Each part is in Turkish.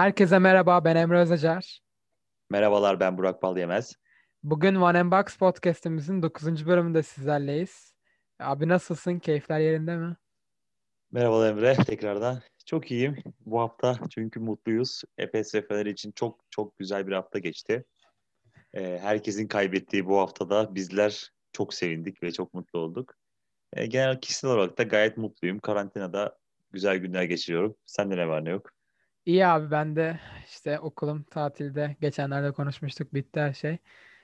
Herkese merhaba, ben Emre Özacar. Merhabalar, ben Burak Balyemez. Bugün One and Box podcast'imizin 9. bölümünde sizlerleyiz. Abi nasılsın? Keyifler yerinde mi? Merhabalar Emre, tekrardan. Çok iyiyim bu hafta çünkü mutluyuz. Efes ve Fener için çok çok güzel bir hafta geçti. Ee, herkesin kaybettiği bu haftada bizler çok sevindik ve çok mutlu olduk. Ee, genel kişisel olarak da gayet mutluyum. Karantinada güzel günler geçiriyorum. Sende ne var ne yok? İyi abi ben de işte okulum tatilde. Geçenlerde konuşmuştuk bitti her şey.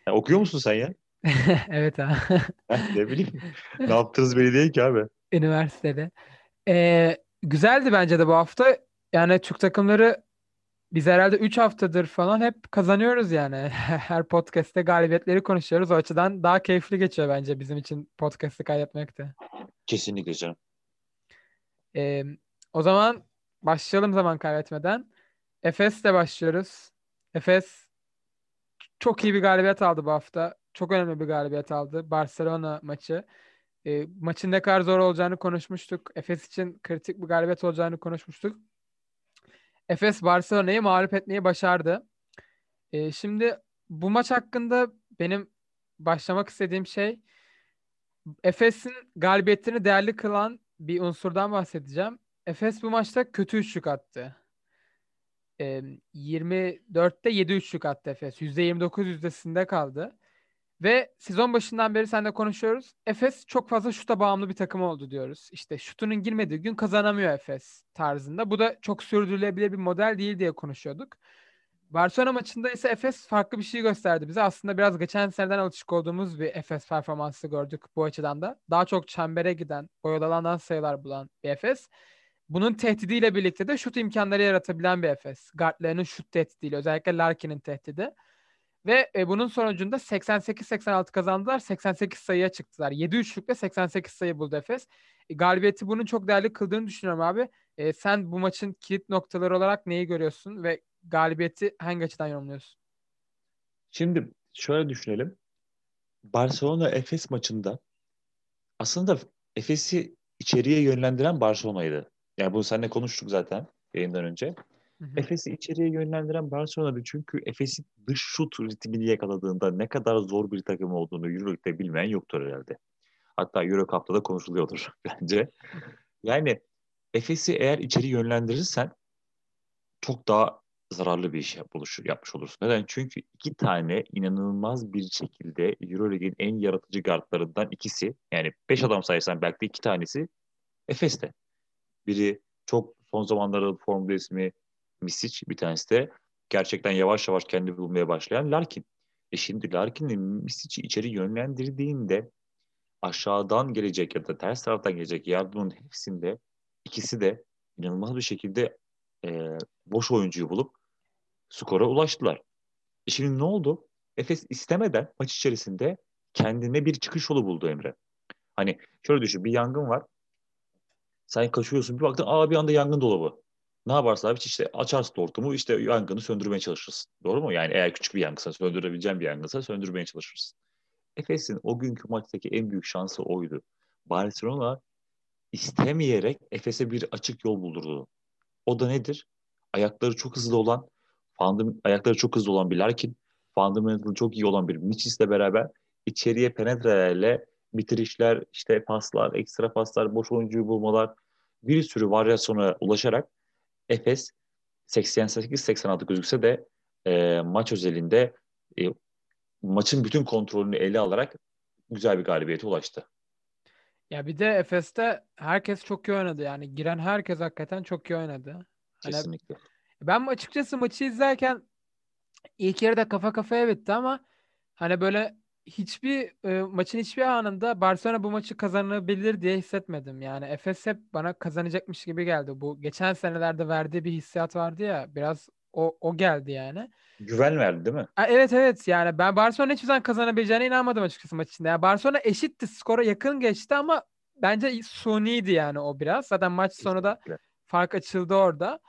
Ya, okuyor musun sen ya? evet abi. ne bileyim. ne yaptınız belli değil ki abi. Üniversitede. Ee, güzeldi bence de bu hafta. Yani Türk takımları biz herhalde 3 haftadır falan hep kazanıyoruz yani. Her podcast'te galibiyetleri konuşuyoruz. O açıdan daha keyifli geçiyor bence bizim için podcast'ı kaydetmek de. Kesinlikle canım. Ee, o zaman başlayalım zaman kaybetmeden. Efes'le başlıyoruz. Efes çok iyi bir galibiyet aldı bu hafta. Çok önemli bir galibiyet aldı. Barcelona maçı. E, maçın ne kadar zor olacağını konuşmuştuk. Efes için kritik bir galibiyet olacağını konuşmuştuk. Efes Barcelona'yı mağlup etmeyi başardı. E, şimdi bu maç hakkında benim başlamak istediğim şey Efes'in galibiyetini değerli kılan bir unsurdan bahsedeceğim. Efes bu maçta kötü üçlük attı. E, 24'te 7 üçlük attı Efes. %29 yüzdesinde kaldı. Ve sezon başından beri seninle konuşuyoruz. Efes çok fazla şuta bağımlı bir takım oldu diyoruz. İşte şutunun girmediği gün kazanamıyor Efes tarzında. Bu da çok sürdürülebilir bir model değil diye konuşuyorduk. Barcelona maçında ise Efes farklı bir şey gösterdi bize. Aslında biraz geçen seneden alışık olduğumuz bir Efes performansı gördük bu açıdan da. Daha çok çembere giden, boyalı sayılar bulan bir Efes. Bunun tehdidiyle birlikte de şut imkanları yaratabilen bir Efes. Guardlarının şut tehdidiyle özellikle Larkin'in tehdidi. Ve e, bunun sonucunda 88-86 kazandılar. 88 sayıya çıktılar. 7 üçlükle 88 sayı buldu Efes. E, galibiyeti bunun çok değerli kıldığını düşünüyorum abi. E, sen bu maçın kilit noktaları olarak neyi görüyorsun ve galibiyeti hangi açıdan yorumluyorsun? Şimdi şöyle düşünelim. Barcelona Efes maçında aslında Efes'i içeriye yönlendiren Barcelona'ydı. Yani bunu seninle konuştuk zaten yayından önce. Efes'i içeriye yönlendiren Barcelona'dı çünkü Efes'in dış şut ritmini yakaladığında ne kadar zor bir takım olduğunu Euroleague'de bilmeyen yoktur herhalde. Hatta Euro Cup'ta da konuşuluyordur bence. Yani Efes'i eğer içeri yönlendirirsen çok daha zararlı bir iş yapmış, yapmış olursun. Neden? Çünkü iki tane inanılmaz bir şekilde Euroleague'in en yaratıcı guardlarından ikisi yani beş adam sayarsan belki de iki tanesi Efes'te. Biri çok son zamanlarda formda ismi Misic bir tanesi de gerçekten yavaş yavaş kendi bulmaya başlayan Larkin. E şimdi Larkin'in Misic'i içeri yönlendirdiğinde aşağıdan gelecek ya da ters taraftan gelecek yardımın hepsinde ikisi de inanılmaz bir şekilde e, boş oyuncuyu bulup skora ulaştılar. E şimdi ne oldu? Efes istemeden maç içerisinde kendine bir çıkış yolu buldu Emre. Hani şöyle düşün bir yangın var. Sen kaçıyorsun bir baktın aa bir anda yangın dolabı. Ne yaparsın abi işte açarsın hortumu işte yangını söndürmeye çalışırsın. Doğru mu? Yani eğer küçük bir yangınsa söndürebileceğin bir yangınsa söndürmeye çalışırsın. Efes'in o günkü maçtaki en büyük şansı oydu. Barcelona istemeyerek Efes'e bir açık yol buldurdu. O da nedir? Ayakları çok hızlı olan, fandım, ayakları çok hızlı olan bir Larkin, fundamental çok iyi olan bir Miçis'le beraber içeriye penetrelerle bitirişler, işte paslar, ekstra paslar, boş oyuncuyu bulmalar bir sürü varyasyona ulaşarak Efes 88-86 gözükse de e, maç özelinde e, maçın bütün kontrolünü ele alarak güzel bir galibiyete ulaştı. Ya bir de Efes'te herkes çok iyi oynadı yani. Giren herkes hakikaten çok iyi oynadı. Hani Kesinlikle. ben açıkçası maçı izlerken ilk yarıda kafa kafaya bitti ama hani böyle hiçbir e, maçın hiçbir anında Barcelona bu maçı kazanabilir diye hissetmedim. Yani Efes hep bana kazanacakmış gibi geldi. Bu geçen senelerde verdiği bir hissiyat vardı ya biraz o, o geldi yani. Güven verdi değil mi? Ha, evet evet yani ben Barcelona hiçbir zaman kazanabileceğine inanmadım açıkçası maç içinde. Yani Barcelona eşitti skora yakın geçti ama bence suniydi yani o biraz. Zaten maç sonu da fark açıldı orada.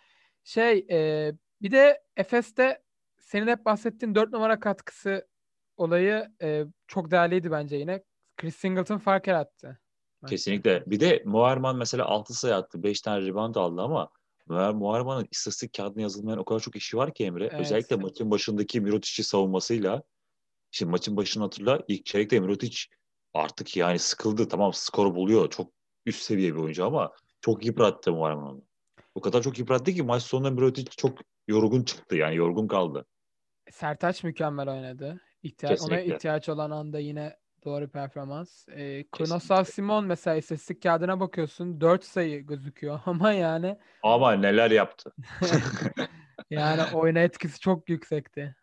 Şey e, bir de Efes'te senin hep bahsettiğin 4 numara katkısı olayı e, çok değerliydi bence yine. Chris Singleton fark yarattı. Kesinlikle. Bir de Muharman mesela 6 sayı attı. 5 tane rebound aldı ama Ve Muharrem'in istatistik kağıdına yazılmayan o kadar çok işi var ki Emre. Evet. Özellikle maçın başındaki Mirotic'i savunmasıyla. Şimdi maçın başını hatırla. ilk çeyrekte Mirotic artık yani sıkıldı. Tamam skor buluyor. Çok üst seviye bir oyuncu ama çok yıprattı Muharrem onu. O kadar çok yıprattı ki maç sonunda Mirotic çok yorgun çıktı. Yani yorgun kaldı. Sertaç mükemmel oynadı. İhtiyaç, ona Kesinlikle. ihtiyaç olan anda yine doğru performans. Ee, Kronoslav Kesinlikle. Simon mesela istatistik kağıdına bakıyorsun 4 sayı gözüküyor ama yani Ama neler yaptı. yani oyuna etkisi çok yüksekti.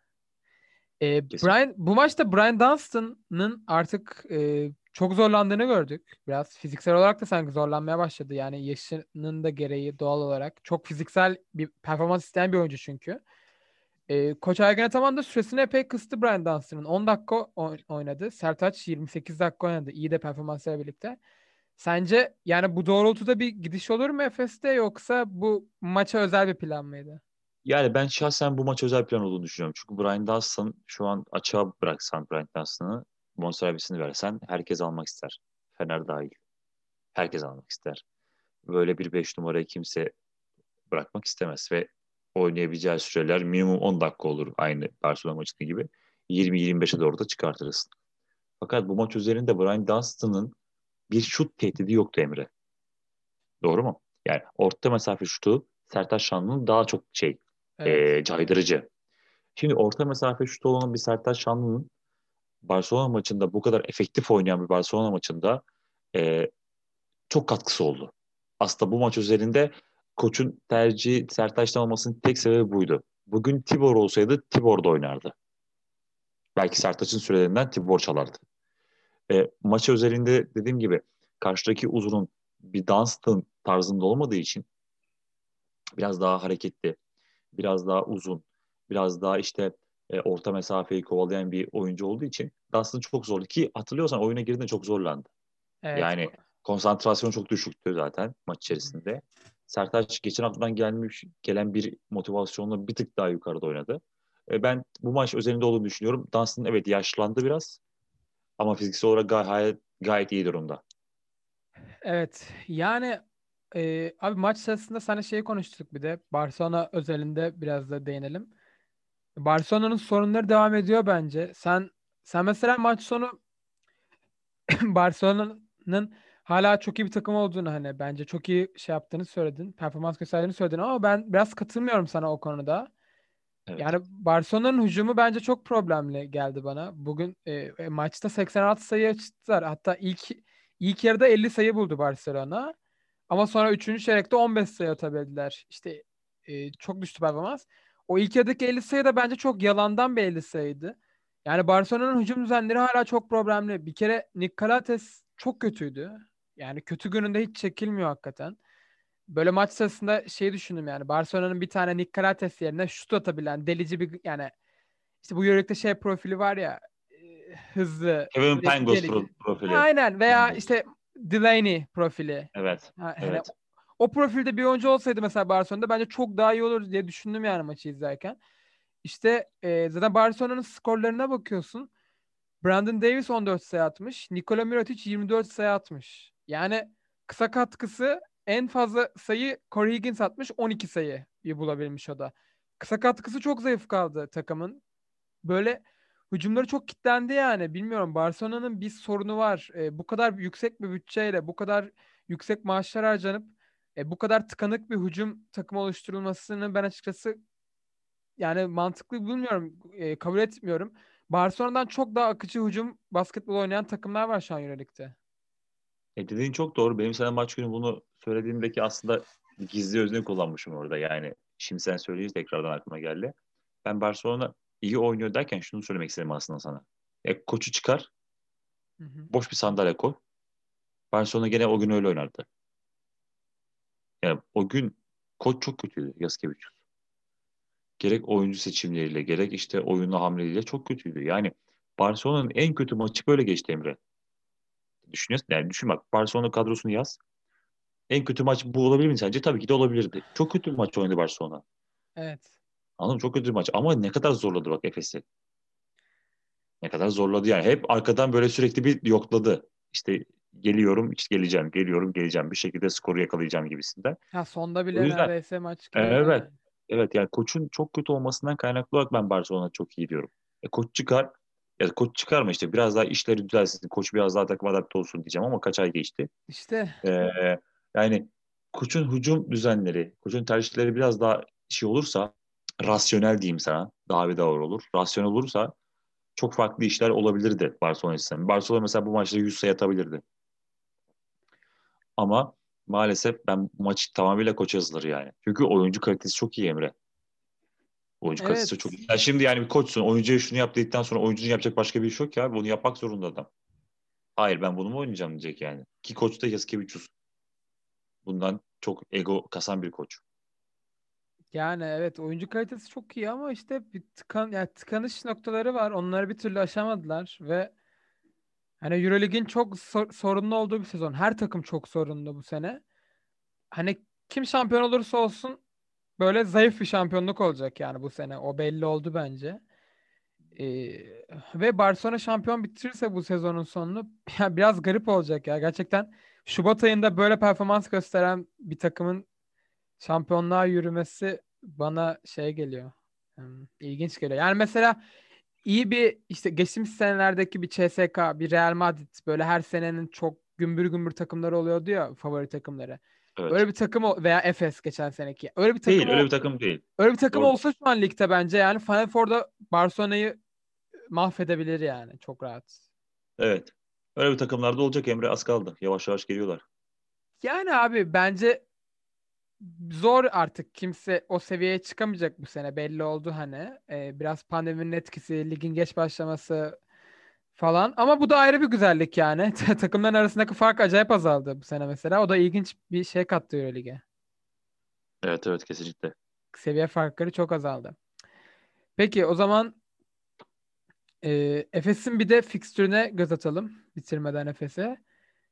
Ee, Kesin. Brian, bu maçta Brian Dunstan'ın artık e, çok zorlandığını gördük. Biraz fiziksel olarak da sanki zorlanmaya başladı. Yani yaşının da gereği doğal olarak. Çok fiziksel bir performans isteyen bir oyuncu çünkü. Ee, Koç Ergen Ataman da süresini epey kıstı Brian Dunstan'ın. 10 dakika oy- oynadı. Sertaç 28 dakika oynadı. İyi de performanslarla birlikte. Sence yani bu doğrultuda bir gidiş olur mu Efes'te yoksa bu maça özel bir plan mıydı? Yani ben şahsen bu maç özel plan olduğunu düşünüyorum. Çünkü Brian Dunstan şu an açığa bıraksan Brian Dunstan'ı bonservisini versen herkes almak ister. Fener dahil. Herkes almak ister. Böyle bir 5 numarayı kimse bırakmak istemez ve oynayabileceği süreler minimum 10 dakika olur aynı Barcelona maçındaki gibi. 20-25'e doğru da çıkartırız. Fakat bu maç üzerinde Brian Dunstan'ın bir şut tehdidi yoktu Emre. Doğru mu? Yani orta mesafe şutu Sertaç Şanlı'nın daha çok şey Evet. e, caydırıcı. Şimdi orta mesafe şutu olan bir Sertaç Şanlı'nın Barcelona maçında bu kadar efektif oynayan bir Barcelona maçında e, çok katkısı oldu. Aslında bu maç üzerinde koçun tercihi Sertaç'tan olmasının tek sebebi buydu. Bugün Tibor olsaydı Tibor da oynardı. Belki Sertaç'ın sürelerinden Tibor çalardı. E, maç üzerinde dediğim gibi karşıdaki uzunun bir Dunstan tarzında olmadığı için biraz daha hareketli, biraz daha uzun, biraz daha işte e, orta mesafeyi kovalayan bir oyuncu olduğu için Dunstan çok zordu ki hatırlıyorsan oyuna girdiğinde çok zorlandı. Evet. Yani konsantrasyon çok düşüktü zaten maç içerisinde. Sertaç geçen haftadan gelmiş gelen bir motivasyonla bir tık daha yukarıda oynadı. E, ben bu maç özelinde olduğunu düşünüyorum. Dunstan evet yaşlandı biraz ama fiziksel olarak gayet, gayet iyi durumda. Evet. Yani e, abi maç sırasında sana şeyi konuştuk bir de. Barcelona özelinde biraz da değinelim. Barcelona'nın sorunları devam ediyor bence. Sen sen mesela maç sonu Barcelona'nın hala çok iyi bir takım olduğunu hani bence çok iyi şey yaptığını söyledin. Performans gösterdiğini söyledin ama ben biraz katılmıyorum sana o konuda. Evet. Yani Barcelona'nın hücumu bence çok problemli geldi bana. Bugün e, e, maçta 86 sayı açtılar. Hatta ilk ilk yarıda 50 sayı buldu Barcelona. Ama sonra 3. çeyrekte 15 sayı atabildiler. İşte e, çok düştü performans. O ilk yarıdaki 50 sayı da bence çok yalandan bir 50 sayıydı. Yani Barcelona'nın hücum düzenleri hala çok problemli. Bir kere Nick Calates çok kötüydü. Yani kötü gününde hiç çekilmiyor hakikaten. Böyle maç sırasında şey düşündüm yani Barcelona'nın bir tane Nick yerine şut atabilen delici bir yani işte bu Euroleague'de şey profili var ya e, hızlı Kevin Pangos pro- profili. Aynen veya işte Delaney profili. Evet. Ha, hani Evet. o profilde bir oyuncu olsaydı mesela Barcelona'da bence çok daha iyi olur diye düşündüm yani maçı izlerken. İşte e, zaten Barcelona'nın skorlarına bakıyorsun. Brandon Davis 14 sayı atmış. Nikola Mirotic 24 sayı atmış. Yani kısa katkısı en fazla sayı Corey Higgins atmış. 12 sayı bulabilmiş o da. Kısa katkısı çok zayıf kaldı takımın. Böyle hücumları çok kitlendi yani. Bilmiyorum Barcelona'nın bir sorunu var. E, bu kadar yüksek bir bütçeyle, bu kadar yüksek maaşlar harcanıp e, bu kadar tıkanık bir hücum takımı oluşturulmasını ben açıkçası yani mantıklı bulmuyorum. e, kabul etmiyorum. Barcelona'dan çok daha akıcı hücum basketbol oynayan takımlar var şu an Euroleague'de. E dediğin çok doğru. Benim sana maç günü bunu söylediğimdeki aslında gizli özne kullanmışım orada. Yani şimdi sen söyleyince tekrardan aklıma geldi. Ben Barcelona iyi oynuyor derken şunu söylemek istedim aslında sana. E, koçu çıkar, Hı hı. boş bir sandalye koy. Barcelona gene o gün öyle oynardı. Yani o gün koç çok kötüydü Yaskevicius. Gerek oyuncu seçimleriyle, gerek işte oyunlu hamleleriyle çok kötüydü. Yani Barcelona'nın en kötü maçı böyle geçti Emre. Düşünüyorsun yani düşün bak Barcelona kadrosunu yaz. En kötü maç bu olabilir mi sence? Tabii ki de olabilirdi. Çok kötü bir maç oynadı Barcelona. Evet. Anladın mı? Çok kötü bir maç. Ama ne kadar zorladı bak Efes'i. Ne kadar zorladı yani. Hep arkadan böyle sürekli bir yokladı. İşte geliyorum, işte geleceğim, geliyorum, geleceğim. Bir şekilde skoru yakalayacağım gibisinden. Ha sonda O bile yüzden neredeyse maç evet, yani. evet yani koçun çok kötü olmasından kaynaklı olarak ben Barcelona çok iyi diyorum. E, koç çıkar, ya koç çıkarma işte biraz daha işleri düzelsin, koç biraz daha takıma adapte olsun diyeceğim ama kaç ay geçti. İşte Ee, yani koçun hücum düzenleri, koçun tercihleri biraz daha şey olursa, rasyonel diyeyim sana, daha bir doğru olur. Rasyonel olursa çok farklı işler olabilirdi Barcelona açısından. Barcelona mesela bu maçta 100 sayı atabilirdi. Ama maalesef ben maçı tamamıyla koç yazılır yani. Çünkü oyuncu kalitesi çok iyi Emre. Oyuncu kalitesi evet. çok iyi. Ya şimdi yani bir koçsun, oyuncuya şunu yap dedikten sonra oyuncunun yapacak başka bir iş yok ya. Bunu yapmak zorunda adam. Hayır ben bunu mu oynayacağım diyecek yani. Ki koç da Yaskevicius. Bundan çok ego kasan bir koç. Yani evet oyuncu kalitesi çok iyi ama işte bir tıkan yani tıkanış noktaları var. Onları bir türlü aşamadılar ve hani EuroLeague'in çok sor- sorunlu olduğu bir sezon. Her takım çok sorunlu bu sene. Hani kim şampiyon olursa olsun böyle zayıf bir şampiyonluk olacak yani bu sene. O belli oldu bence. Ee, ve Barcelona şampiyon bitirirse bu sezonun sonunu ya biraz garip olacak ya. Gerçekten Şubat ayında böyle performans gösteren bir takımın şampiyonluğa yürümesi bana şey geliyor. Hmm, ilginç geliyor. Yani mesela iyi bir işte geçtiğimiz senelerdeki bir CSK, bir Real Madrid böyle her senenin çok gümbür gümbür takımları oluyordu ya favori takımları. Evet. Öyle bir takım veya Efes geçen seneki. Öyle bir takım değil, öyle bir takım değil. öyle bir takım Doğru. olsa şu an ligde bence yani Final Four'da Barcelona'yı mahvedebilir yani çok rahat. Evet. Öyle bir takımlarda olacak Emre az kaldı. Yavaş yavaş geliyorlar. Yani abi bence zor artık kimse o seviyeye çıkamayacak bu sene belli oldu hani. Ee, biraz pandeminin etkisi, ligin geç başlaması falan. Ama bu da ayrı bir güzellik yani. Takımların arasındaki fark acayip azaldı bu sene mesela. O da ilginç bir şey kattı Euroleague'e. Evet evet kesinlikle. Seviye farkları çok azaldı. Peki o zaman e, Efes'in bir de fikstürüne göz atalım bitirmeden Efes'e.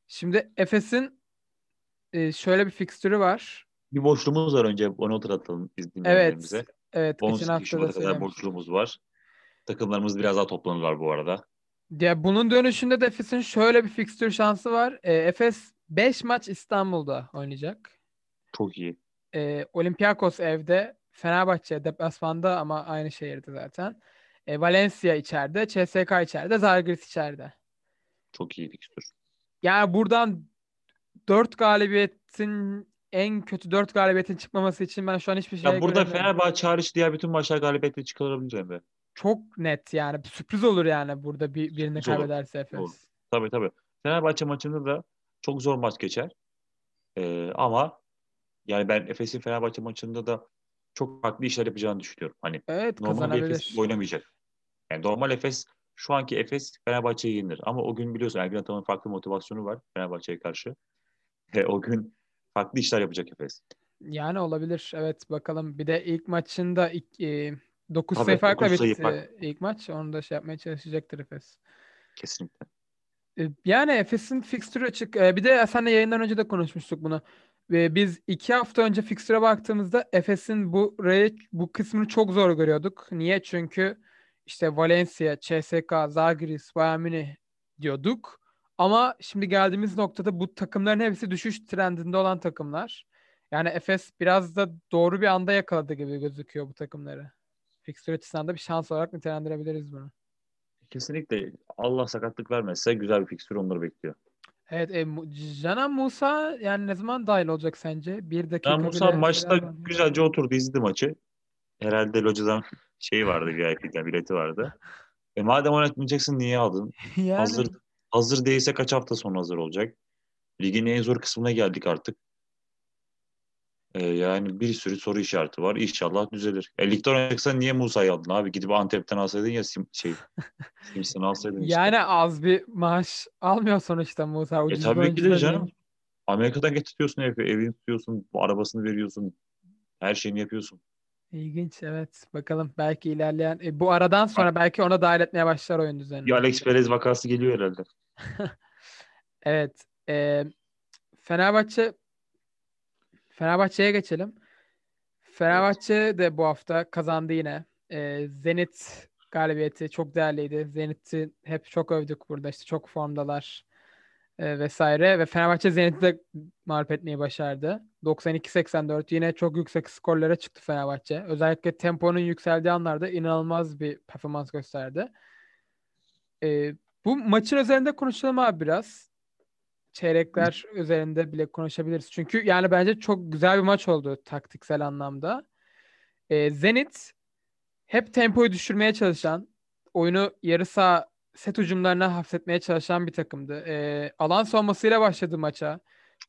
Şimdi Efes'in e, şöyle bir fikstürü var. Bir boşluğumuz var önce onu hatırlatalım biz Evet. dinleyenlerimize. Evet, geçen 18 hafta da kadar boşluğumuz var. Takımlarımız biraz daha toplanırlar bu arada. Ya bunun dönüşünde de Efes'in şöyle bir fikstür şansı var. E, Efes 5 maç İstanbul'da oynayacak. Çok iyi. E, Olympiakos evde, Fenerbahçe deplasmanda ama aynı şehirde zaten. E, Valencia içeride, CSK içeride, Zalgiris içeride. Çok iyi fikstür. Yani buradan 4 galibiyetin en kötü 4 galibiyetin çıkmaması için ben şu an hiçbir şey Ya burada. Fenerbahçe hariç diğer bütün maçlar galibiyetle çıkarabilir Emre. Çok net yani. Sürpriz olur yani burada bir, birini Sürpriz olur. kaybederse Efes. Doğru. Tabii tabii. Fenerbahçe maçında da çok zor maç geçer. Ee, ama yani ben Efes'in Fenerbahçe maçında da çok farklı işler yapacağını düşünüyorum. Hani Evet normal. Efes oynamayacak. Yani normal Efes şu anki Efes Fenerbahçe'yi yenir. Ama o gün biliyorsun Ergin Ataman'ın farklı motivasyonu var Fenerbahçe'ye karşı. Ve o gün farklı işler yapacak Efes. Yani olabilir. Evet bakalım. Bir de ilk maçında ilk, e, 9 Tabii, sayı farkla bitti fark. ilk maç. Onu da şey yapmaya çalışacaktır Efes. Kesinlikle. E, Yani Efes'in fikstürü açık. E, Bir de seninle yayından önce de konuşmuştuk bunu. Ve biz iki hafta önce fikstüre baktığımızda Efes'in bu bu kısmını çok zor görüyorduk. Niye? Çünkü işte Valencia, CSKA, Zalgiris, Bayern Münih diyorduk. Ama şimdi geldiğimiz noktada bu takımların hepsi düşüş trendinde olan takımlar. Yani Efes biraz da doğru bir anda yakaladı gibi gözüküyor bu takımları. Fikstür açısından da bir şans olarak nitelendirebiliriz bunu. Kesinlikle Allah sakatlık vermezse güzel bir fikstür onları bekliyor. Evet, e, Canan Musa yani ne zaman dahil olacak sence? Bir dakika Ya Musa bile maçta mi? güzelce oturdu izledi maçı. Herhalde locadan şey vardı VIP'den bileti vardı. E madem oynatmayacaksın niye aldın? Yani Hazır hazır değilse kaç hafta sonra hazır olacak? Ligin en zor kısmına geldik artık. E, yani bir sürü soru işareti var. İnşallah düzelir. E, ligde oynayacaksan niye Musa'yı aldın abi? Gidip Antep'ten alsaydın ya Sim, şey, Simpson'ı alsaydın işte. yani az bir maaş almıyor sonuçta Musa. E Ucuz bir tabii ki de canım. değil. Amerika'dan getiriyorsun evi, evini tutuyorsun, arabasını veriyorsun, her şeyini yapıyorsun. İlginç evet. Bakalım belki ilerleyen e, bu aradan sonra belki ona dahil etmeye başlar oyun Bir düzenine. Alex Perez vakası geliyor herhalde. Evet. e, Fenerbahçe Fenerbahçe'ye geçelim. Fenerbahçe de bu hafta kazandı yine. E, Zenit galibiyeti çok değerliydi. Zenit'i hep çok övdük burada. İşte çok formdalar. e, vesaire ve Fenerbahçe Zenit'i de mağlup etmeyi başardı. 92-84 yine çok yüksek skorlara çıktı Fenerbahçe. Özellikle temponun yükseldiği anlarda inanılmaz bir performans gösterdi. E, bu maçın üzerinde konuşalım abi biraz. Çeyrekler üzerinde bile konuşabiliriz. Çünkü yani bence çok güzel bir maç oldu taktiksel anlamda. E, Zenit hep tempoyu düşürmeye çalışan, oyunu yarı saha set hücumlarına hapsetmeye çalışan bir takımdı. E, alan savunmasıyla başladı maça.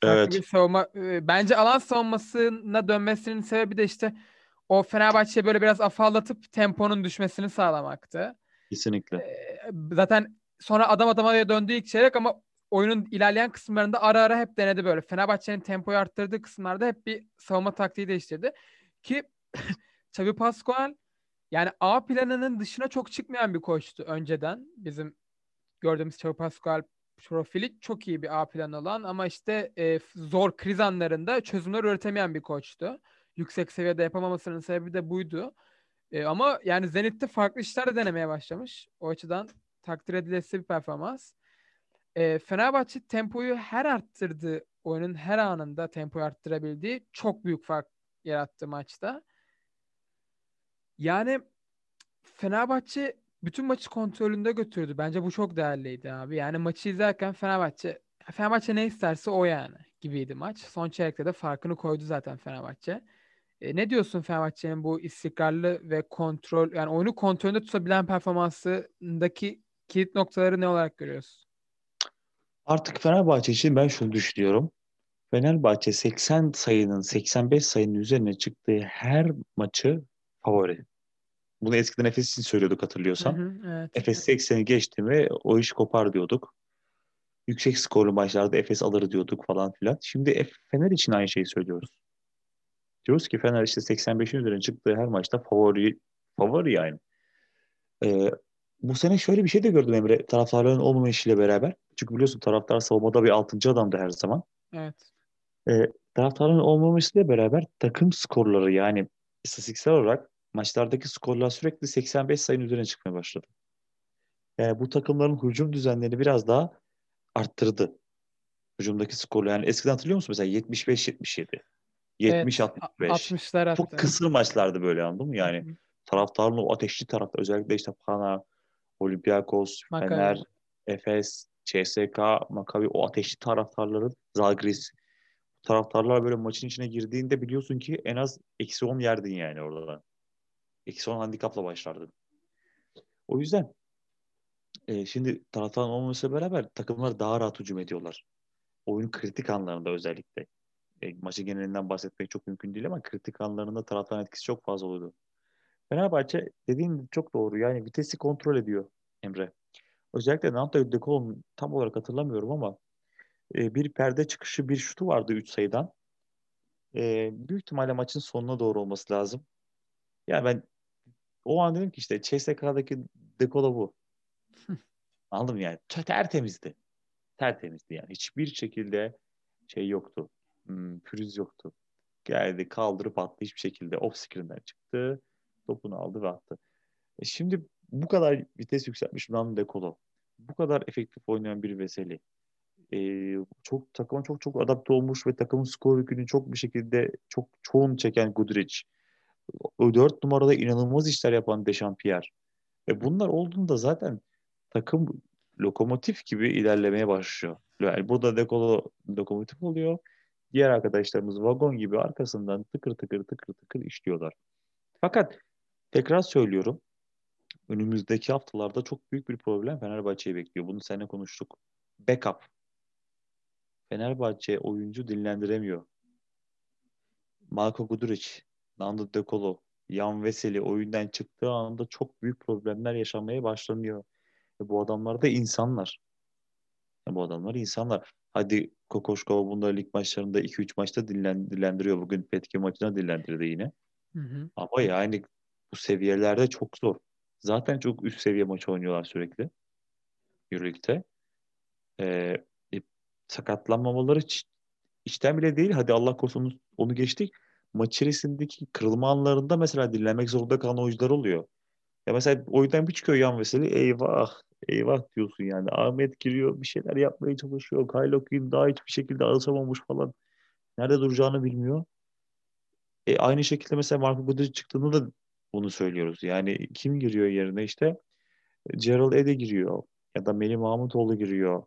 Evet. bir savunma. e, bence alan savunmasına dönmesinin sebebi de işte o Fenerbahçe'yi böyle biraz afallatıp temponun düşmesini sağlamaktı. Kesinlikle. E, zaten sonra adam adama döndü ilk çeyrek ama oyunun ilerleyen kısımlarında ara ara hep denedi böyle. Fenerbahçe'nin tempoyu arttırdığı kısımlarda hep bir savunma taktiği değiştirdi. Ki Xavi Pascual yani A planının dışına çok çıkmayan bir koçtu önceden. Bizim gördüğümüz Xavi Pascual profili çok iyi bir A planı olan ama işte e, zor kriz anlarında çözümler üretemeyen bir koçtu. Yüksek seviyede yapamamasının sebebi de buydu. E, ama yani Zenit'te farklı işler de denemeye başlamış. O açıdan takdir edilesi bir performans. E, Fenerbahçe tempoyu her arttırdığı, oyunun her anında tempoyu arttırabildiği çok büyük fark yarattı maçta. Yani Fenerbahçe bütün maçı kontrolünde götürdü. Bence bu çok değerliydi abi. Yani maçı izlerken Fenerbahçe Fenerbahçe ne isterse o yani gibiydi maç. Son çeyrekte de farkını koydu zaten Fenerbahçe. E, ne diyorsun Fenerbahçe'nin bu istikrarlı ve kontrol yani oyunu kontrolünde tutabilen performansındaki kilit noktaları ne olarak görüyorsun? Artık Fenerbahçe için ben şunu düşünüyorum. Fenerbahçe 80 sayının 85 sayının üzerine çıktığı her maçı favori. Bunu eskiden Efes için söylüyorduk Hı hatırlıyorsan. hı, evet. Efes 80'i geçti mi o iş kopar diyorduk. Yüksek skorlu maçlarda Efes alır diyorduk falan filan. Şimdi Fener için aynı şeyi söylüyoruz. Diyoruz ki Fener işte 85'in üzerine çıktığı her maçta favori favori yani. Ee, bu sene şöyle bir şey de gördüm Emre. Taraftarların olmayışıyla beraber. Çünkü biliyorsun taraftar savunmada bir 6. adamdı her zaman. Evet. Ee, taraftarın olmamasıyla beraber takım skorları yani istatistiksel olarak maçlardaki skorlar sürekli 85 sayının üzerine çıkmaya başladı. Yani bu takımların hücum düzenlerini biraz daha arttırdı. Hücumdaki skorlar. Yani eskiden hatırlıyor musun mesela 75-77, Evet. 70-65. a- 60'lar Çok kısır maçlardı böyle anladın mı? Yani Hı hı. taraftarın o ateşli tarafta özellikle işte Pana, Olympiakos, Maccabi. Fener, Efes, CSKA, Maccabi o ateşli taraftarların Zalgiris taraftarlar böyle maçın içine girdiğinde biliyorsun ki en az eksi 10 yerdin yani orada. Eksi 10 handikapla başlardın. O yüzden e, şimdi taraftarın olmamasıyla beraber takımlar daha rahat hücum ediyorlar. Oyunun kritik anlarında özellikle. E, maçın genelinden bahsetmek çok mümkün değil ama kritik anlarında taraftarın etkisi çok fazla oluyordu. Fenerbahçe dediğin çok doğru. Yani vitesi kontrol ediyor Emre. Özellikle Nanto De Colo'nun tam olarak hatırlamıyorum ama e, bir perde çıkışı bir şutu vardı 3 sayıdan. E, büyük ihtimalle maçın sonuna doğru olması lazım. Yani ben o an dedim ki işte CSK'daki De Colo bu. Anladın mı yani? Tertemizdi. Tertemizdi yani. Hiçbir şekilde şey yoktu. Hmm, pürüz yoktu. Geldi kaldırıp attı hiçbir şekilde. Off screen'den çıktı. Topunu aldı ve attı. E şimdi bu kadar vites yükseltmiş Nando De Colo. Bu kadar efektif oynayan bir Veseli. E, çok takıma çok çok adapte olmuş ve takımın skor yükünü çok bir şekilde çok çoğun çeken Guduric. O dört numarada inanılmaz işler yapan Dechampierre. E bunlar olduğunda zaten takım lokomotif gibi ilerlemeye başlıyor. Yani burada Dekolo lokomotif oluyor. Diğer arkadaşlarımız vagon gibi arkasından tıkır tıkır tıkır tıkır işliyorlar. Fakat tekrar söylüyorum. Önümüzdeki haftalarda çok büyük bir problem Fenerbahçe'yi bekliyor. Bunu seninle konuştuk. Backup. Fenerbahçe oyuncu dinlendiremiyor. Marco Guduric, Nando De Colo, Yan Veseli oyundan çıktığı anda çok büyük problemler yaşamaya başlanıyor. E bu adamlar da insanlar. E bu adamlar insanlar. Hadi Kokoşkova bunda lig maçlarında 2-3 maçta dinlen, dinlendiriyor. Bugün Petke maçına dinlendirdi yine. Hı hı. Ama yani bu seviyelerde çok zor. Zaten çok üst seviye maç oynuyorlar sürekli. Euroleague'de. E, e, sakatlanmamaları içten bile değil. Hadi Allah korusun onu, geçtik. Maç içerisindeki kırılma anlarında mesela dinlenmek zorunda kalan oyuncular oluyor. Ya mesela oyundan bir çıkıyor Yan Veseli. Eyvah, eyvah diyorsun yani. Ahmet giriyor bir şeyler yapmaya çalışıyor. Kylo Quinn daha hiçbir şekilde alışamamış falan. Nerede duracağını bilmiyor. E, aynı şekilde mesela Marco Goodrich çıktığında da bunu söylüyoruz. Yani kim giriyor yerine işte? Gerald Ede giriyor. Ya da Melih Mahmutoğlu giriyor.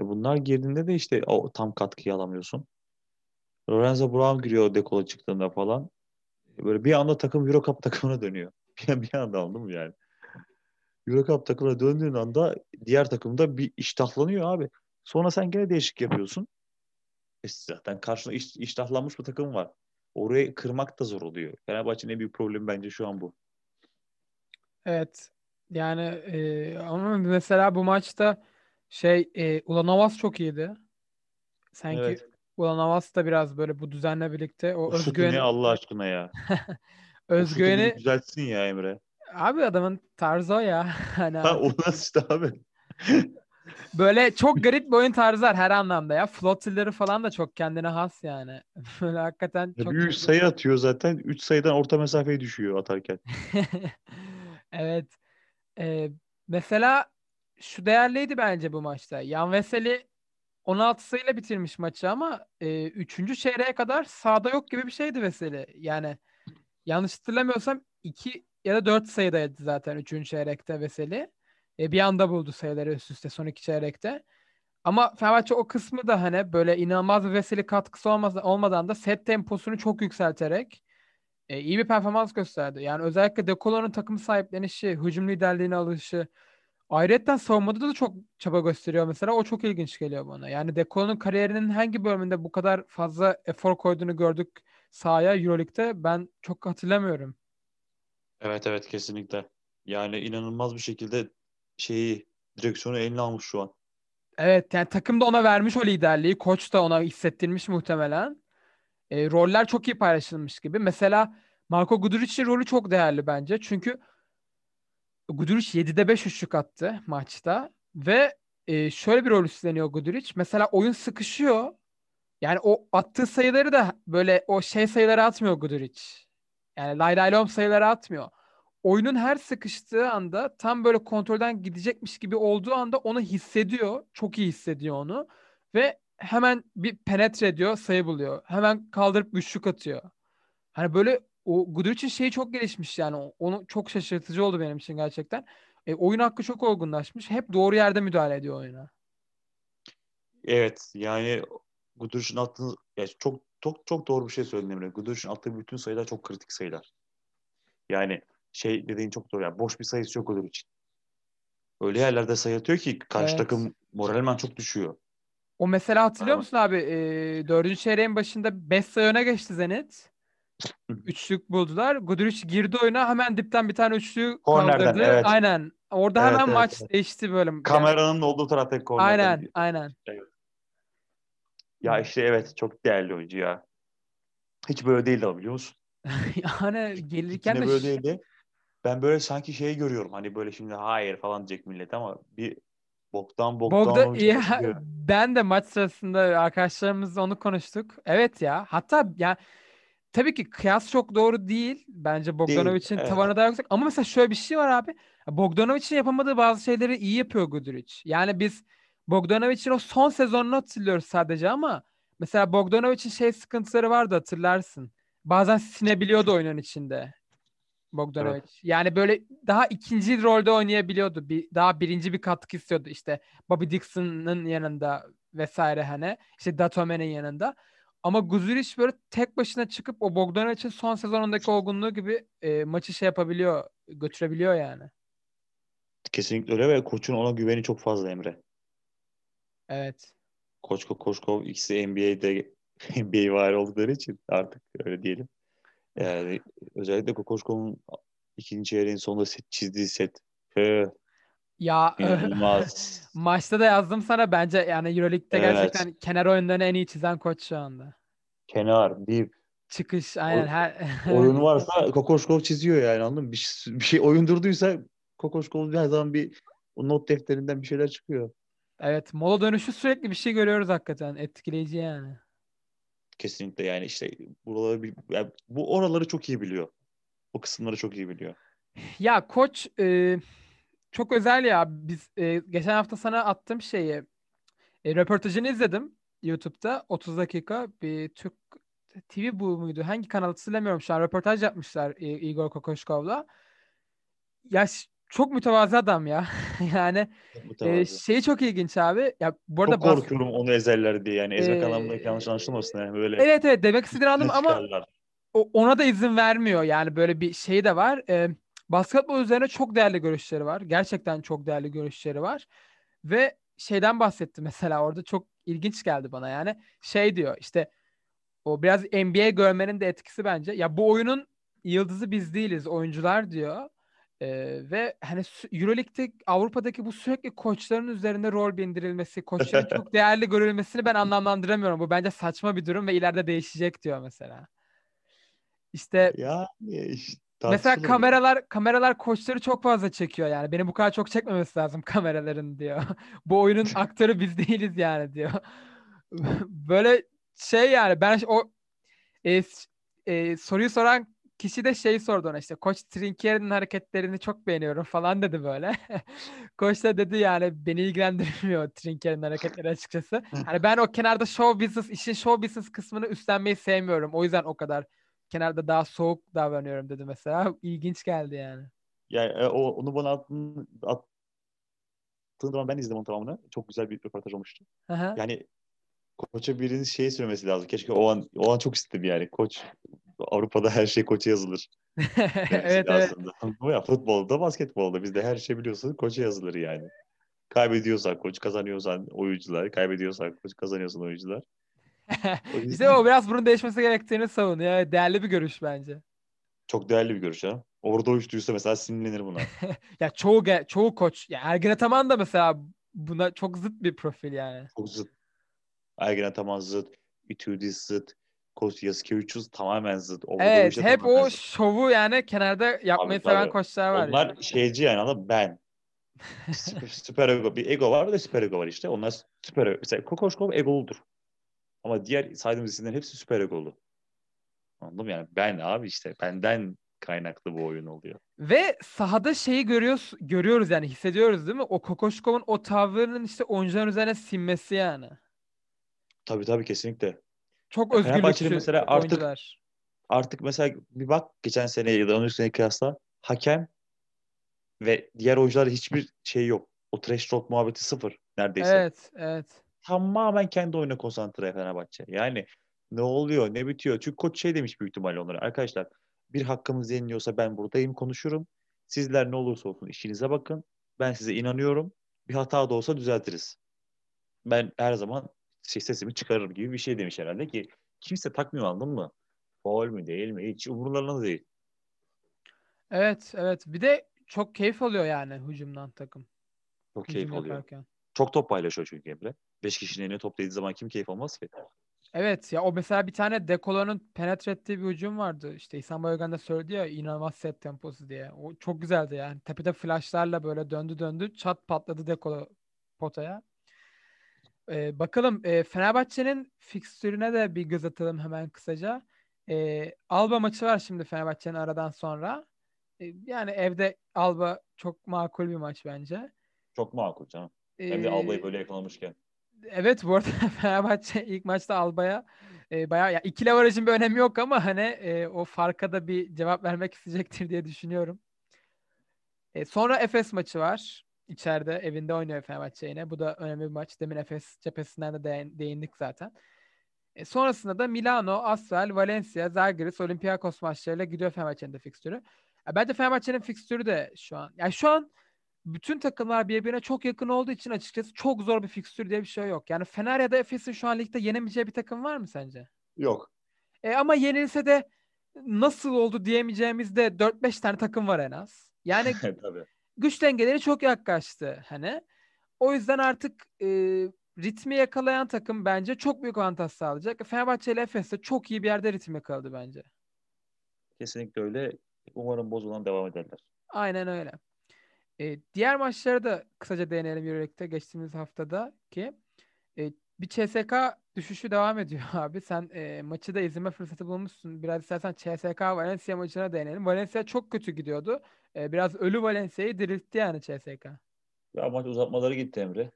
E bunlar girdiğinde de işte o tam katkıyı alamıyorsun. Lorenzo Brown giriyor dekola çıktığında falan. E, böyle bir anda takım Euro Cup takımına dönüyor. Bir, bir anda anladın mı yani? Euro Cup takımına döndüğün anda diğer takımda bir iştahlanıyor abi. Sonra sen gene değişik yapıyorsun. E zaten karşında iş, iştahlanmış bir takım var. Orayı kırmak da zor oluyor. Fenerbahçe'nin en büyük problemi bence şu an bu. Evet. Yani e, ama mesela bu maçta şey e, Ulanovas çok iyiydi. Sanki Evet. Ulanovas da biraz böyle bu düzenle birlikte o O özgüveni Allah aşkına ya. Özgüveni düzeltsin ya Emre. abi adamın tarzı o ya. Hani Ha o nasıl işte abi. böyle çok garip bir oyun tarzı var her anlamda ya. Flottilleri falan da çok kendine has yani. Böyle hakikaten Ya çok bir sayı atıyor zaten. 3 sayıdan orta mesafeye düşüyor atarken. Evet. Ee, mesela şu değerliydi bence bu maçta. Yan Veseli 16 sayıyla bitirmiş maçı ama e, 3. çeyreğe kadar sahada yok gibi bir şeydi Veseli. Yani yanlış hatırlamıyorsam 2 ya da 4 sayıdaydı zaten 3. çeyrekte Veseli. E, bir anda buldu sayıları üst üste son iki çeyrekte. Ama Fenerbahçe o kısmı da hani böyle inanılmaz bir Veseli katkısı olmasa, olmadan da set temposunu çok yükselterek e, iyi bir performans gösterdi. Yani özellikle De Colo'nun takım sahiplenişi, hücum liderliğine alışı, ayrıca savunmada da çok çaba gösteriyor mesela. O çok ilginç geliyor bana. Yani De Colo'nun kariyerinin hangi bölümünde bu kadar fazla efor koyduğunu gördük sahaya Euroleague'de ben çok hatırlamıyorum. Evet evet kesinlikle. Yani inanılmaz bir şekilde şeyi direksiyonu eline almış şu an. Evet yani takım da ona vermiş o liderliği. Koç da ona hissettirmiş muhtemelen. E, roller çok iyi paylaşılmış gibi. Mesela Marco Guduric'in rolü çok değerli bence. Çünkü Guduric 7'de 5 üçlük attı maçta ve e, şöyle bir rol üstleniyor Guduric. Mesela oyun sıkışıyor. Yani o attığı sayıları da böyle o şey sayıları atmıyor Guduric. Yani lay lay lom sayıları atmıyor. Oyunun her sıkıştığı anda tam böyle kontrolden gidecekmiş gibi olduğu anda onu hissediyor. Çok iyi hissediyor onu. Ve hemen bir penetre ediyor, sayı buluyor. Hemen kaldırıp üçlük atıyor. Hani böyle o Guduric'in şeyi çok gelişmiş yani. Onu çok şaşırtıcı oldu benim için gerçekten. E, oyun hakkı çok olgunlaşmış. Hep doğru yerde müdahale ediyor oyuna. Evet yani Guduric'in attığı ya çok çok çok doğru bir şey söyledin Emre. Guduric'in attığı bütün sayılar çok kritik sayılar. Yani şey dediğin çok doğru. Yani boş bir sayısı yok Guduric'in. Öyle yerlerde sayı atıyor ki karşı Evet. takım moralman çok düşüyor. O mesela hatırlıyor Ama- musun abi? E, dördüncü çeyreğin başında 5 sayı öne geçti Zenit. Üçlük buldular. Guduric girdi oyuna hemen dipten bir tane üçlü Kornerden, kaldırdı. evet. Aynen. Orada Evet, hemen evet, maç evet. değişti böyle. Yani- Kameranın olduğu taraftaki kornerden. aynen, aynen. Ya işte evet çok değerli oyuncu ya. Hiç böyle değildi ama biliyor musun? Yani gelirken Yine de böyle değildi. Ben böyle sanki şey görüyorum. Hani böyle şimdi hayır falan diyecek millet ama bir boktan boktan Bogda ya ben de maç sırasında arkadaşlarımızla onu konuştuk. Evet ya. Hatta ya tabii ki kıyas çok doğru değil. Bence Bogdanovic'in evet. tavanı daha yüksek. Ama mesela şöyle bir şey var abi. Bogdanovic'in yapamadığı bazı şeyleri iyi yapıyor Guduric. Yani biz Bogdanovic'in o son sezonunu hatırlıyoruz sadece ama mesela Bogdanovic'in şey sıkıntıları vardı hatırlarsın. Bazen sinebiliyordu oyunun içinde. Bogdanovic. Yani böyle daha ikinci rolde oynayabiliyordu. Bir, daha birinci bir katkı istiyordu. İşte Bobby Dixon'ın yanında vesaire hani. İşte Datome'nin yanında. Ama Guzuric böyle tek başına çıkıp o Bogdanovic'in son sezonundaki olgunluğu gibi e, maçı şey yapabiliyor, götürebiliyor yani. Kesinlikle öyle ve koçun ona güveni çok fazla Emre. Evet. Koçko, Koçkov ikisi NBA'de NBA var oldukları için artık öyle diyelim. Yani özellikle Kokoşkov'un ikinci çeyreğin sonunda set çizdiği set. Hı, Ya inanılmaz. maçta da yazdım sana bence yani Euroleague'de Evet. gerçekten kenar oyunlarını en iyi çizen koç şu anda. Kenar, bir Çıkış aynen her oyun varsa Kokoşkov çiziyor yani anladın mı? Bir, şey- bir şey oyun durduysa Kokoşkov her zaman bir not defterinden bir şeyler çıkıyor. Evet, mola dönüşü sürekli bir şey görüyoruz hakikaten. Etkileyici yani. Kesinlikle yani işte buraları yani bu oraları çok iyi biliyor. O kısımları çok iyi biliyor. Ya koç e, çok özel ya. Biz e, geçen hafta sana attığım şeyi e, röportajını izledim YouTube'da 30 dakika bir Türk TV bu muydu? Hangi kanal hatırlamıyorum şu an. Röportaj yapmışlar e, Igor Kokoşkov'la. Ya çok mütevazı adam ya. yani e, şeyi çok ilginç abi. Ya bu arada çok korkuyorum bas- onu ezerler diye yani ezmek ee, anlamındaki yanlış anlaşılmasın yani böyle. Evet evet demek istediğini anladım ama ona da izin vermiyor yani böyle bir şey de var. E, basketbol üzerine çok değerli görüşleri var. Gerçekten çok değerli görüşleri var. Ve şeyden bahsetti mesela orada çok ilginç geldi bana yani. Şey diyor işte o biraz NBA görmenin de etkisi bence. Ya bu oyunun yıldızı biz değiliz oyuncular diyor. Ee, ve hani Euroleague'de Avrupa'daki bu sürekli koçların üzerinde rol bindirilmesi, koçların çok değerli görülmesini ben anlamlandıramıyorum. Bu bence saçma bir durum ve ileride değişecek diyor mesela. İşte ya işte Mesela kameralar kameralar koçları çok fazla çekiyor yani. Beni bu kadar çok çekmemesi lazım kameraların diyor. bu oyunun aktörü biz değiliz yani diyor. Böyle şey yani ben o e, e, soruyu soran kişi de şey sordu ona işte Koç Trinkier'in hareketlerini çok beğeniyorum falan dedi böyle. Koç da dedi yani beni ilgilendirmiyor Trinkier'in hareketleri açıkçası. Hani ben o kenarda show business işin show business kısmını üstlenmeyi sevmiyorum. O yüzden o kadar kenarda daha soğuk davranıyorum dedi mesela. İlginç geldi yani. Yani e, o onu bana attığın, attığın zaman ben izledim onun tamamını. Çok güzel bir röportaj olmuştu. Aha. Yani koça birinin şey söylemesi lazım. Keşke o an o an çok istedim yani. Koç Avrupa'da her şey koça yazılır. evet evet. Bu ya futbolda, basketbolda bizde her şey biliyorsun koça yazılır yani. Kaybediyorsan koç, kazanıyorsan oyuncular, kaybediyorsan koç, kazanıyorsan oyuncular. O işte o biraz bunun değişmesi gerektiğini savunuyor. Değerli bir görüş bence. Çok değerli bir görüş ha. Orada uçtuysa mesela sinirlenir buna. ya çoğu çoğu koç. Ya Ergin Ataman da mesela buna çok zıt bir profil yani. Çok zıt. Ergin Ataman zıt. Ütüdü zıt. Koç Yaskevicius tamamen zıt. O evet hep o zıt. şovu yani kenarda yapmayı tabii, seven tabii. koçlar var. Onlar yani. şeyci yani ama ben. süper ego. Bir ego var da süper ego var işte. Onlar süper ego. Mesela Kokoşkov egoludur. Ama diğer saydığımız isimlerin hepsi süper egolu. Anladın mı? Yani ben abi işte benden kaynaklı bu oyun oluyor. Ve sahada şeyi görüyoruz, görüyoruz yani hissediyoruz değil mi? O Kokoşkov'un o tavrının işte oyuncuların üzerine sinmesi yani. Tabii tabii kesinlikle. Çok özgürlükçü mesela artık, oyuncular. Artık mesela bir bak geçen sene ya da önceki sene kıyasla hakem ve diğer oyuncularda hiçbir şey yok. O trash talk muhabbeti sıfır neredeyse. Evet, evet tamamen kendi oyuna konsantre Fenerbahçe. Yani ne oluyor, ne bitiyor? Çünkü koç şey demiş büyük ihtimalle onlara. Arkadaşlar bir hakkımız yeniliyorsa ben buradayım konuşurum. Sizler ne olursa olsun işinize bakın. Ben size inanıyorum. Bir hata da olsa düzeltiriz. Ben her zaman şey, sesimi çıkarırım gibi bir şey demiş herhalde ki kimse takmıyor anladın mı? Faul mü değil mi? Hiç umurlarında değil. Evet evet. Bir de çok keyif alıyor yani hücumdan takım. Çok Hücum keyif alıyor. Yaparken. Çok top paylaşıyor çünkü Emre. Beş kişinin eline top dediği zaman kim keyif almaz ki? Evet ya o mesela bir tane Dekolo'nun penetre ettiği bir hücum vardı. İşte İhsan Bayögen de söyledi ya inanılmaz set temposu diye. O çok güzeldi yani. Tepede flashlarla böyle döndü döndü. Çat patladı Dekolo potaya. Ee, bakalım e, Fenerbahçe'nin fikstürüne de bir göz atalım hemen kısaca. E, Alba maçı var şimdi Fenerbahçe'nin aradan sonra. E, yani evde Alba çok makul bir maç bence. Çok makul canım. Hem de Alba'yı böyle yakalamışken. Evet bu arada Fenerbahçe ilk maçta Alba'ya e, bayağı ya ikili avarajın bir önemi yok ama hani e, o farka da bir cevap vermek isteyecektir diye düşünüyorum. E, sonra Efes maçı var. İçeride evinde oynuyor Fenerbahçe yine. Bu da önemli bir maç. Demin Efes cephesinden de değindik zaten. E, sonrasında da Milano, Asvel, Valencia, Zalgiris, Olympiakos maçlarıyla gidiyor Fenerbahçe'nin de fikstürü. E, bence Fenerbahçe'nin fikstürü de şu an. Yani şu an bütün takımlar birbirine çok yakın olduğu için açıkçası çok zor bir fikstür diye bir şey yok. Yani Fener ya da Efes'in şu an ligde yenemeyeceği bir takım var mı sence? Yok. E ama yenilse de nasıl oldu diyemeyeceğimiz de 4-5 tane takım var en az. Yani Tabii. Güç dengeleri çok yaklaştı hani. O yüzden artık e, ritmi yakalayan takım bence çok büyük avantaj sağlayacak. Fenerbahçe ile Efes de çok iyi bir yerde ritim yakaladı bence. Kesinlikle öyle. Umarım bozulan devam ederler. Aynen öyle. E, diğer maçlara da kısaca değinelim Euroleague'de geçtiğimiz haftada ki e, bir CSK düşüşü devam ediyor abi. Sen e, maçı da izleme fırsatı bulmuşsun. Biraz istersen CSK Valencia maçına değinelim. Valencia çok kötü gidiyordu. E, biraz ölü Valencia'yı diriltti yani CSK. Ya maç uzatmaları gitti Emre.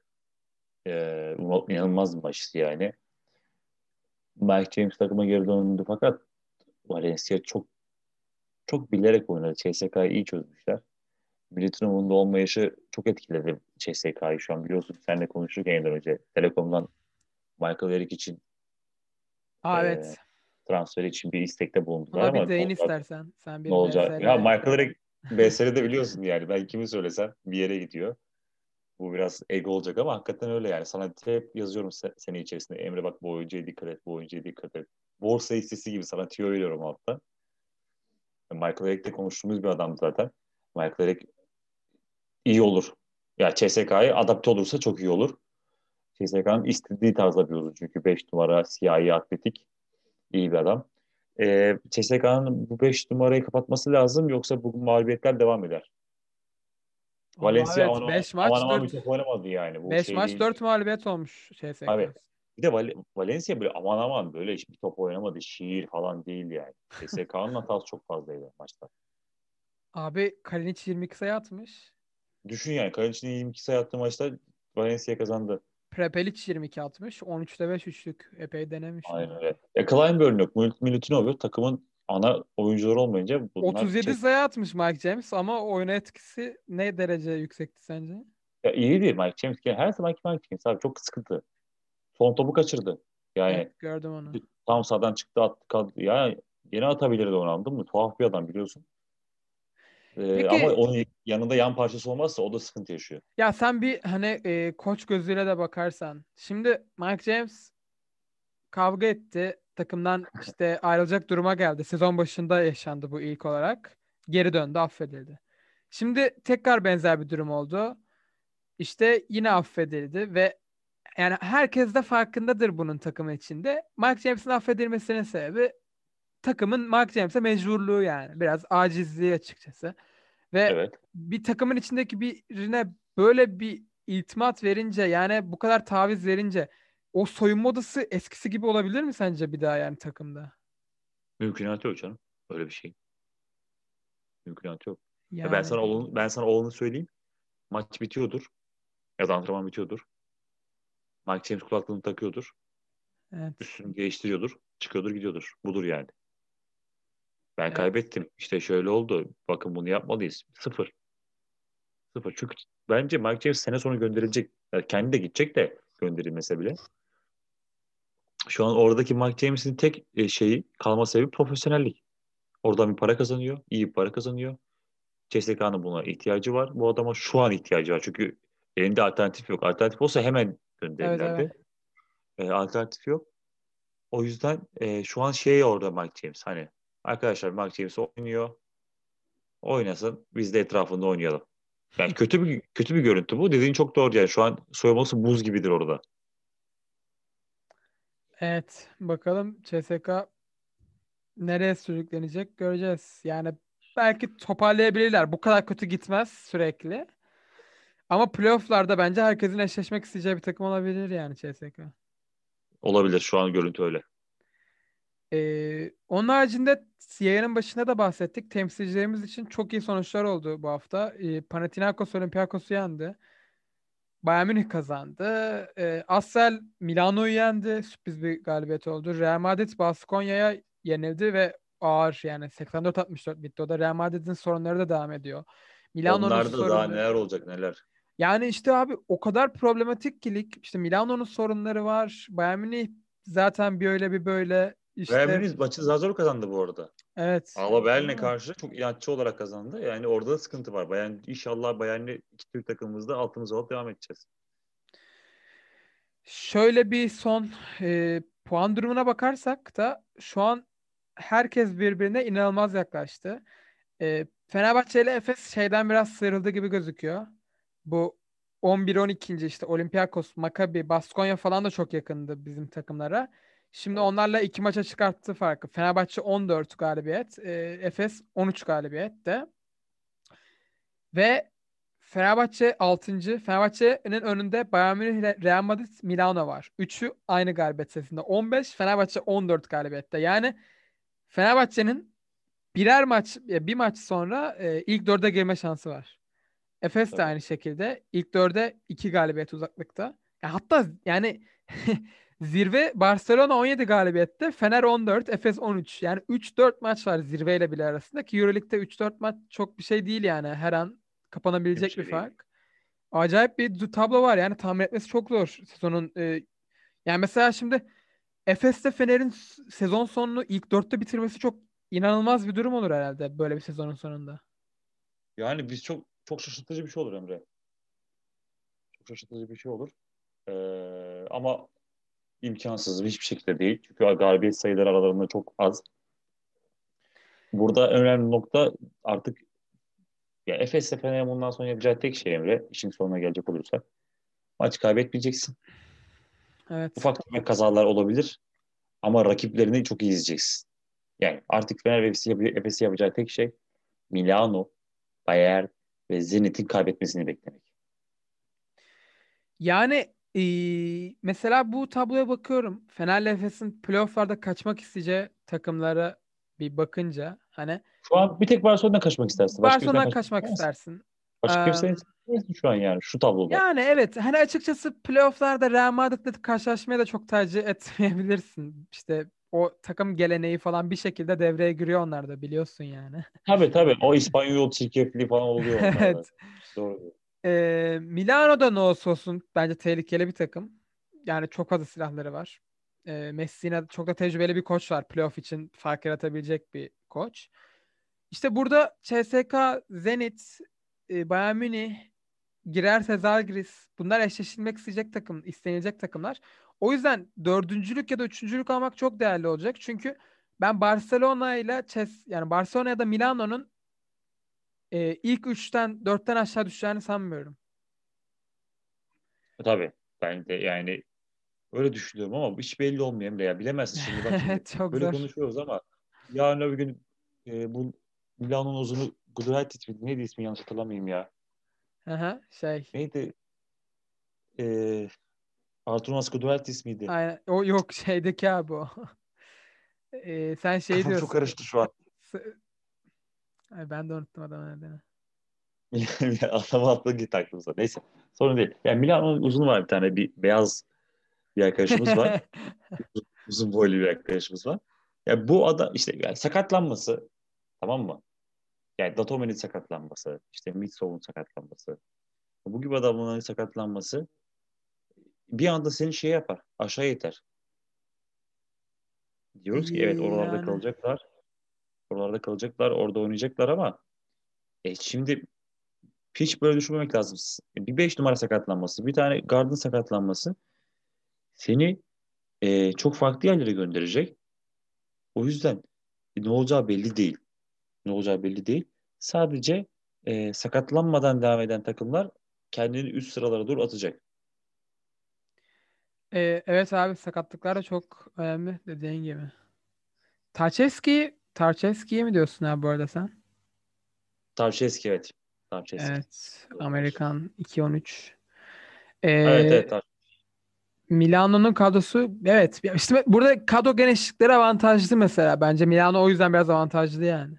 Ee, inanılmaz bir maçtı yani. Mike James takıma geri döndü fakat Valencia çok çok bilerek oynadı. CSK'yı iyi çözmüşler. Militinov'un da olmayışı çok etkiledi CSK'yı şu an biliyorsun. Seninle konuştuk yeniden önce. Telekom'dan Michael Eric için Aa, e, evet. transfer için bir istekte bulundular ama bir değin olacak- istersen. Sen bir ne olacak? Ya Michael Eric BSL'de biliyorsun yani. Ben kimi söylesem bir yere gidiyor. Bu biraz ego olacak ama hakikaten öyle yani. Sana hep yazıyorum se- sene içerisinde. Emre bak bu oyuncuya dikkat et, bu oyuncuya dikkat et. Borsa hissesi gibi sana tüyo veriyorum altta. Michael Eric de konuştuğumuz bir adam zaten. Michael Eric iyi olur. Ya CSK'ya adapte olursa çok iyi olur. CSK'nın istediği tarzda bir oyuncu çünkü 5 numara siyahi atletik iyi bir adam. Ee, CSK'nın bu 5 numarayı kapatması lazım yoksa bu mağlubiyetler devam eder. Valencia evet, aman, 5 maç aman aman 4 bir top oynamadı yani. Bu 5 şey maç değil. 4 mağlubiyet olmuş CSK. Abi, Bir de Val- Valencia böyle aman aman böyle bir top oynamadı. Şiir falan değil yani. CSK'nın hatası çok fazlaydı maçta. Abi Kalinic 22 sayı atmış. Düşün yani Kalinic'in 22 sayı attığı maçta Valencia kazandı. Prepelic 22 atmış. 13'te 5 üçlük. Epey denemiş. Aynen öyle. E, Kleinburn yok. Mil- Milutinov yok. Takımın ana oyuncuları olmayınca bunlar 37 şey- sayı atmış Mike James ama oyuna etkisi ne derece yüksekti sence? Ya iyiydi Mike James. Her zaman Mike James abi çok sıkıntı. Son topu kaçırdı. Yani Evet, gördüm onu. tam sağdan çıktı attı kaldı. Ya yine atabilirdi onu anladın mı? Tuhaf bir adam biliyorsun. Ee, Peki- ama onun yanında yan parçası olmazsa o da sıkıntı yaşıyor. Ya sen bir hani e, koç gözüyle de bakarsan. Şimdi Mike James kavga etti. Takımdan işte ayrılacak duruma geldi. Sezon başında yaşandı bu ilk olarak. Geri döndü, affedildi. Şimdi tekrar benzer bir durum oldu. İşte yine affedildi ve yani herkes de farkındadır bunun takımın içinde. Mike James'in affedilmesinin sebebi takımın Mike James'e mecburluğu yani. Biraz acizliği açıkçası. Ve Evet. bir takımın içindeki birine böyle bir iltimat verince yani bu kadar taviz verince o soyunma odası eskisi gibi olabilir mi sence bir daha yani takımda? Mümkünatı yok canım. Öyle bir şey. Mümkünatı yok. Ya Yani Ben sana olanı, ben sana olanı söyleyeyim. Maç bitiyordur. Ya da antrenman bitiyordur. Mike James kulaklığını takıyordur. evet. Üstünü değiştiriyordur. Çıkıyordur gidiyordur. Budur yani. Ben Evet. kaybettim. İşte şöyle oldu. Bakın bunu yapmalıyız. Sıfır. Sıfır. Çünkü bence Mike James sene sonu gönderilecek. Yani kendi de gidecek de gönderilmese bile. Şu an oradaki Mike James'in tek e, şeyi kalma sebebi profesyonellik. Oradan bir para kazanıyor. iyi bir para kazanıyor. CSK'nın buna ihtiyacı var. Bu adama şu an ihtiyacı var. Çünkü elinde alternatif yok. Alternatif olsa hemen gönderirlerdi. Evet, E, alternatif yok. O yüzden e, şu an şey orada Mike James. Hani arkadaşlar Mike James oynuyor. Oynasın. Biz de etrafında oynayalım. Yani kötü bir kötü bir görüntü bu. Dediğin çok doğru yani. Şu an soyulması buz gibidir orada. Evet, bakalım CSK nereye sürüklenecek göreceğiz. Yani belki toparlayabilirler. Bu kadar kötü gitmez sürekli. Ama playoff'larda bence herkesin eşleşmek isteyeceği bir takım olabilir yani CSK. Olabilir. Şu an görüntü öyle. Ee, onun haricinde yayının başında da bahsettik. Temsilcilerimiz için çok iyi sonuçlar oldu bu hafta. Ee, Panathinaikos Olympiakos'u yendi. Bayern Münih kazandı. Ee, Assel Milano'yu yendi. Sürpriz bir galibiyet oldu. Real Madrid Baskonya'ya yenildi ve ağır yani 84-64 bitti. O da Real Madrid'in sorunları da devam ediyor. Milano'nun Onlarda daha sorunları- neler olacak neler. yani işte abi o kadar problematik ki lig. İşte Milano'nun sorunları var. Bayern Münih zaten bir öyle bir böyle. İşte Bayern Münih maçı zar zor kazandı bu arada. evet. Alba Berlin'e karşı çok inatçı olarak kazandı. Yani orada da sıkıntı var. Bayern, inşallah Bayern'le iki Türk takımımızda altımızı alıp devam edeceğiz. Şöyle bir son e, puan durumuna bakarsak da şu an herkes birbirine inanılmaz yaklaştı. E, Fenerbahçe ile Efes şeyden biraz sıyrıldı gibi gözüküyor. Bu 11-12. işte Olympiakos, Maccabi, Baskonya falan da çok yakındı bizim takımlara. Şimdi onlarla iki maça çıkarttı farkı. Fenerbahçe 14 galibiyet, e, Efes 13 galibiyet de. Ve Fenerbahçe 6. Fenerbahçe'nin önünde Bayern Münih ile Real Madrid Milano var. Üçü aynı galibiyet sayısında. 15, Fenerbahçe 14 galibiyette. Yani Fenerbahçe'nin birer maç, bir maç sonra e, ilk dörde girme şansı var. Efes de Tabii. aynı şekilde. ilk dörde iki galibiyet uzaklıkta. Ya hatta yani zirve Barcelona 17 galibiyette, Fener 14, Efes 13. Yani 3-4 maç var zirveyle bile arasında ki Euroleague'de 3-4 maç çok bir şey değil yani. Her an kapanabilecek Bir şey değil. fark. Acayip bir tablo var yani tahmin etmesi çok zor sezonun. e, yani mesela şimdi Efes'te Fener'in sezon sonunu ilk dörtte bitirmesi çok inanılmaz bir durum olur herhalde böyle bir sezonun sonunda. Yani biz çok çok şaşırtıcı bir şey olur Emre. Çok şaşırtıcı bir şey olur. Ee, ama imkansız hiçbir şekilde değil. Çünkü galibiyet sayıları aralarında çok az. Burada önemli nokta artık ya Efes'le Fener'in bundan sonra yapacağı tek şey Emre, işin sonuna gelecek olursak. Maç kaybetmeyeceksin. Evet. Ufak tefek kazalar olabilir ama rakiplerini çok iyi izleyeceksin. Yani artık Fener ve Efes'i yap- Efes'i yapacağı tek şey Milano, Bayern ve Zenit'in kaybetmesini beklemek. Yani eee, mesela bu tabloya bakıyorum. Fener'le Efes'in playoff'larda kaçmak isteyeceği takımlara bir bakınca hani Şu an bir tek Barcelona'dan kaçmak istersin. Başka Barcelona'dan kaçmak istemezsin. istersin. Başka kimse Eee, istemezsin şu an yani şu tabloda. Yani evet hani açıkçası playoff'larda Real Madrid'le karşılaşmayı da çok tercih etmeyebilirsin. İşte o takım geleneği falan bir şekilde devreye giriyor onlar da biliyorsun yani. Tabii tabii. O İspanyol çirkefliği falan oluyor onlarda. Evet. Doğru. Ee, Milano'da olsun bence tehlikeli bir takım. Yani çok fazla silahları var. Ee, Messina çok da tecrübeli bir koç var. Playoff için fark yaratabilecek bir koç. İşte burada CSKA, Zenit, e, Bayern Münih, girerse Zalgiris bunlar eşleşilmek isteyecek takım, istenilecek takımlar. O yüzden dördüncülük ya da üçüncülük almak çok değerli olacak. Çünkü ben Barcelona ile Ces yani Barcelona ya da Milano'nun e, ilk üçten dörtten aşağı düşeceğini sanmıyorum. Tabii. Ben de yani öyle düşünüyorum ama hiç belli olmuyor Emre ya. Bilemezsin şimdi bak şimdi. Çok Böyle zor. konuşuyoruz ama yarın öbür gün e, bu Milano'nun uzunu Guduraitis miydi? Neydi ismi yanlış hatırlamayayım ya. Aha, şey. Neydi? E, Arturas Guduraitis miydi? Aynen. O yok şeydeki abi o. E, sen şey diyorsun. çok karıştı şu an. Ay, ben de unuttum adamın adını. Adamın aklı gitti aklımıza. Neyse. Sorun değil. Yani Milano'nun uzunu var bir tane. Bir beyaz bir arkadaşımız var. uzun boylu bir arkadaşımız var. Ya bu adam işte yani sakatlanması tamam mı? Yani Datome'nin sakatlanması, işte Mitsov'un sakatlanması. Bu gibi adamların sakatlanması bir anda seni şey yapar. Aşağı iter. Diyoruz ki evet oralarda Yani. kalacaklar. Oralarda kalacaklar, orada oynayacaklar ama e, şimdi hiç böyle düşünmemek lazım. Bir 5 numara sakatlanması, bir tane gardın sakatlanması seni e, çok farklı yerlere gönderecek. O yüzden ne olacağı belli değil. Ne olacağı belli değil. Sadece e, sakatlanmadan devam eden takımlar kendini üst sıralara doğru atacak. E, evet abi sakatlıklar da çok önemli dediğin gibi. Tarçeski, Tarçeski'ye mi diyorsun abi bu arada sen? Tarçeski evet. Tarçeski. Evet. Amerikan 2-13. E, Evet evet. Tar- Milano'nun kadrosu evet işte burada kadro genişlikleri avantajlı mesela. Bence Milano o yüzden biraz avantajlı yani.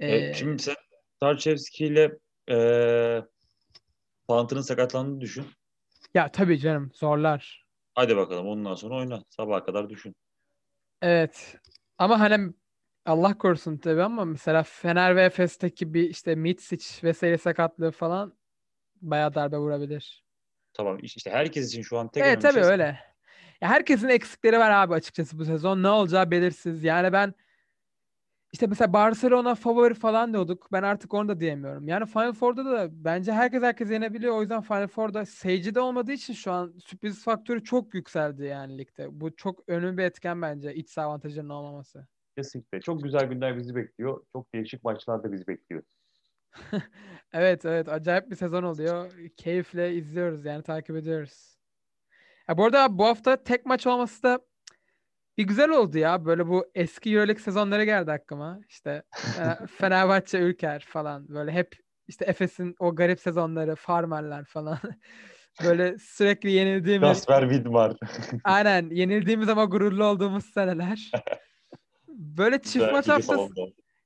Evet, Ee, şimdi sen Tarçevski ile e, Panther'ın sakatlandığını düşün. ya tabii canım zorlar. Hadi bakalım ondan sonra oyna. Sabaha kadar düşün. Evet. Ama hani Allah korusun tabii ama mesela Fener ve Efes'teki bir işte Mitsic vesaire sakatlığı falan bayağı darbe vurabilir. Tamam işte herkes için şu an tek Evet tabii şey öyle. Ya herkesin eksikleri var abi açıkçası bu sezon. Ne olacağı belirsiz. Yani ben işte mesela Barcelona favori falan diyorduk. Ben artık onu da diyemiyorum. Yani Final Four'da da bence herkes herkes yenebiliyor. O yüzden Final Four'da seyirci de olmadığı için şu an sürpriz faktörü çok yükseldi yani ligde. Bu çok önemli bir etken bence iç saha avantajının olmaması. Kesinlikle. Çok güzel günler bizi bekliyor. Çok değişik maçlar da bizi bekliyor. Evet evet acayip bir sezon oluyor. Keyifle izliyoruz yani takip ediyoruz. Ya bu arada bu hafta tek maç olması da bir güzel oldu ya. Böyle bu eski Euroleague sezonları geldi aklıma. İşte e, Fenerbahçe Ülker falan böyle hep işte Efes'in o garip sezonları, farmerler falan. Böyle sürekli yenildiğimiz, Gasper Vidmar. aynen yenildiğimiz ama gururlu olduğumuz seneler. Böyle çift Güzel, maç haftası,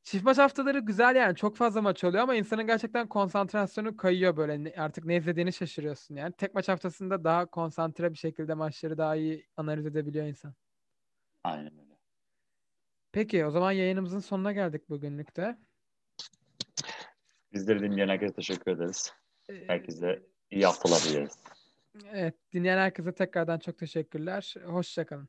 çift maç haftaları güzel yani. Çok fazla maç oluyor ama insanın gerçekten konsantrasyonu kayıyor böyle. Artık ne izlediğini şaşırıyorsun yani. Tek maç haftasında daha konsantre bir şekilde maçları daha iyi analiz edebiliyor insan. Aynen öyle. Peki o zaman yayınımızın sonuna geldik bugünlük de. Bizleri dinleyen herkese teşekkür ederiz. Ee, Herkese iyi haftalar dileriz. Evet, dinleyen herkese tekrardan çok teşekkürler. Hoşça kalın.